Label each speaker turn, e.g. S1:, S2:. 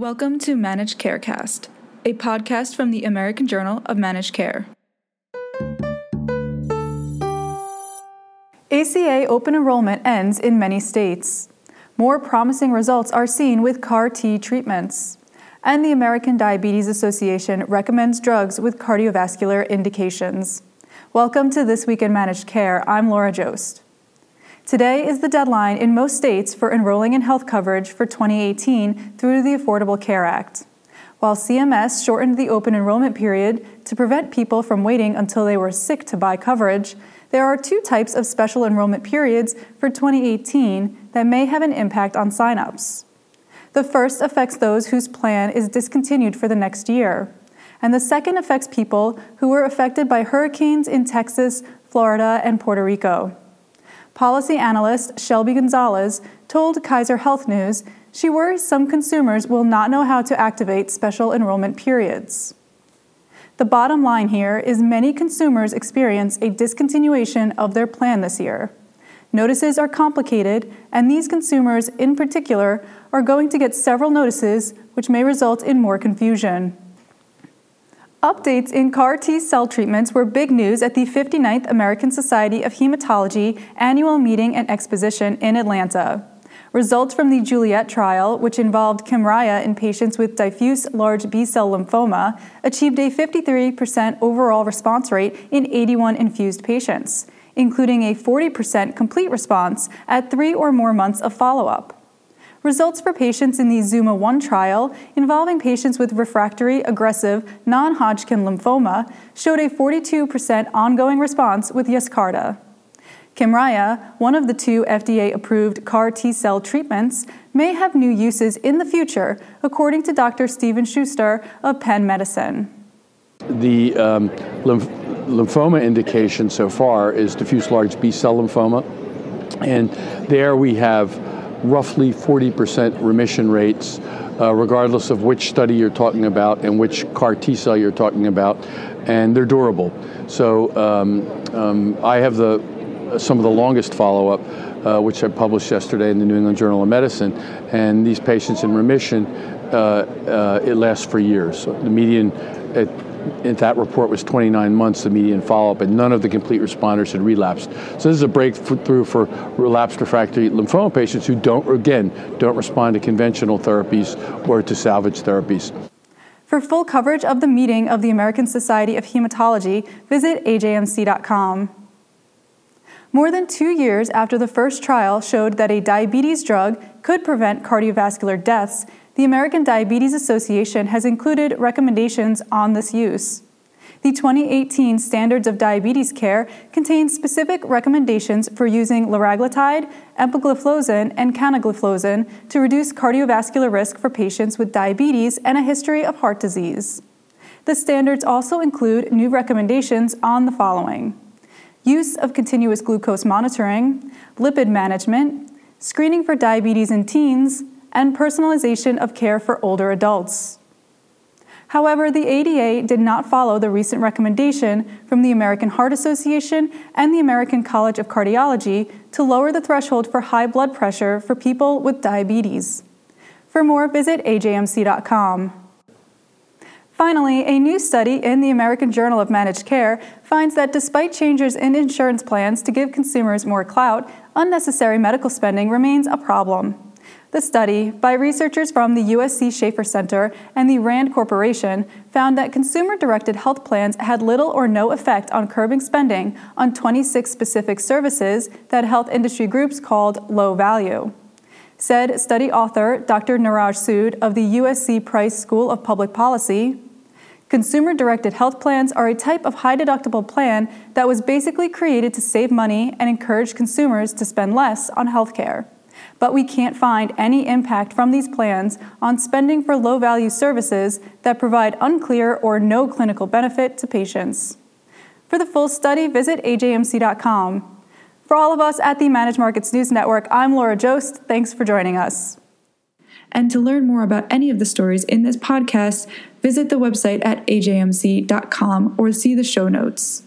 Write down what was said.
S1: Welcome to Managed Carecast, a podcast from the American Journal of Managed Care. ACA open enrollment ends in many states. More promising results are seen with CAR T treatments. And the American Diabetes Association recommends drugs with cardiovascular indications. Welcome to This Week in Managed Care. I'm Laura Joszt. Today is the deadline in most states for enrolling in health coverage for 2018 through the Affordable Care Act. While CMS shortened the open enrollment period to prevent people from waiting until they were sick to buy coverage, there are two types of special enrollment periods for 2018 that may have an impact on signups. The first affects those whose plan is discontinued for the next year, and the second affects people who were affected by hurricanes in Texas, Florida, and Puerto Rico. Policy analyst Shelby Gonzales told Kaiser Health News she worries some consumers will not know how to activate special enrollment periods. The bottom line here is many consumers experience a discontinuation of their plan this year. Notices are complicated, and these consumers in particular are going to get several notices, which may result in more confusion. Updates in CAR T cell treatments were big news at the 59th American Society of Hematology annual meeting and exposition in Atlanta. Results from the Juliet trial, which involved Kymriah in patients with diffuse large B cell lymphoma, achieved a 53% overall response rate in 81 infused patients, including a 40% complete response at three or more months of follow up. Results for patients in the ZUMA 1 trial involving patients with refractory aggressive non Hodgkin lymphoma showed a 42% ongoing response with Yescarta. Kymriah, one of the two FDA approved CAR T cell treatments, may have new uses in the future, according to Dr. Stephen Schuster of Penn Medicine.
S2: The um, lymph- lymphoma indication so far is diffuse large B cell lymphoma. And there we have roughly 40% remission rates, uh, regardless of which study you're talking about and which CAR T cell you're talking about, and they're durable. So um, um, I have the some of the longest follow-up, uh, which I published yesterday in the New England Journal of Medicine, and these patients in remission, uh, uh it lasts for years. So the median at in that report was 29 months, the median follow-up, and none of the complete responders had relapsed. So this is a breakthrough for relapsed refractory lymphoma patients who don't, again, don't respond to conventional therapies or to salvage therapies.
S1: For full coverage of the meeting of the American Society of Hematology, visit ajmc.com. More than two years after the first trial showed that a diabetes drug could prevent cardiovascular deaths, the American Diabetes Association has included recommendations on this use. The 2018 Standards of Diabetes Care contains specific recommendations for using liraglutide, empagliflozin, and canagliflozin to reduce cardiovascular risk for patients with diabetes and a history of heart disease. The standards also include new recommendations on the following use of continuous glucose monitoring, lipid management, screening for diabetes in teens, and personalization of care for older adults. However, the ADA did not follow the recent recommendation from the American Heart Association and the American College of Cardiology to lower the threshold for high blood pressure for people with diabetes. For more, visit ajmc.com. Finally, a new study in the American Journal of Managed Care finds that despite changes in insurance plans to give consumers more clout, unnecessary medical spending remains a problem. The study, by researchers from the USC Schaeffer Center and the RAND Corporation, found that consumer directed health plans had little or no effect on curbing spending on 26 specific services that health industry groups called low value. Said study author Dr. Niraj Sood of the USC Price School of Public Policy, Consumer directed health plans are a type of high deductible plan that was basically created to save money and encourage consumers to spend less on health care but we can't find any impact from these plans on spending for low value services that provide unclear or no clinical benefit to patients. For the full study, visit ajmc.com. For all of us at the Managed Markets News Network, I'm Laura Joszt. Thanks for joining us. And to learn more about any of the stories in this podcast, visit the website at ajmc.com or see the show notes.